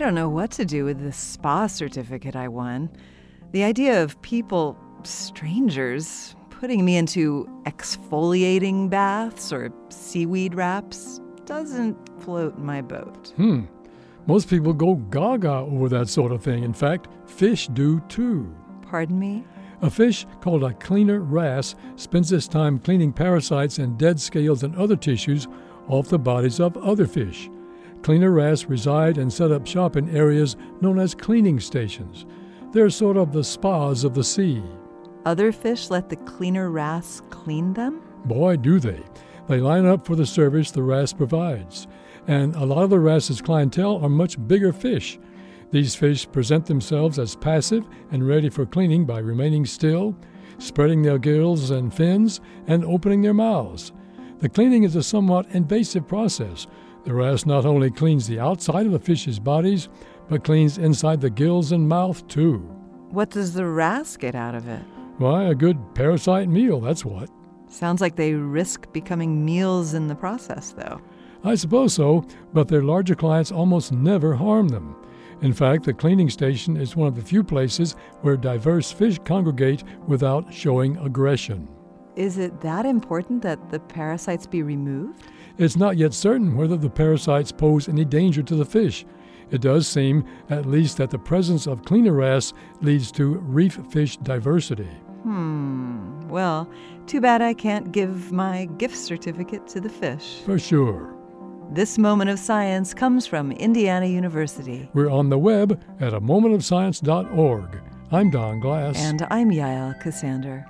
don't know what to do with the spa certificate I won. The idea of people, strangers, putting me into exfoliating baths or seaweed wraps doesn't float my boat. Hmm. Most people go gaga over that sort of thing. In fact, fish do too. Pardon me? A fish called a cleaner wrasse spends its time cleaning parasites and dead scales and other tissues off the bodies of other fish. Cleaner wrasse reside and set up shop in areas known as cleaning stations. They're sort of the spas of the sea. Other fish let the cleaner wrasse clean them? Boy, do they. They line up for the service the wrasse provides. And a lot of the wrasse's clientele are much bigger fish. These fish present themselves as passive and ready for cleaning by remaining still, spreading their gills and fins, and opening their mouths. The cleaning is a somewhat invasive process. The wrasse not only cleans the outside of the fish's bodies, but cleans inside the gills and mouth too. What does the wrasse get out of it? Why, a good parasite meal, that's what. Sounds like they risk becoming meals in the process, though. I suppose so, but their larger clients almost never harm them. In fact, the cleaning station is one of the few places where diverse fish congregate without showing aggression. Is it that important that the parasites be removed? It's not yet certain whether the parasites pose any danger to the fish. It does seem, at least, that the presence of cleaner wrasse leads to reef fish diversity. Hmm. Well, too bad I can't give my gift certificate to the fish. For sure. This moment of science comes from Indiana University. We're on the web at a momentofscience.org. I'm Don Glass. And I'm Yael Ksander.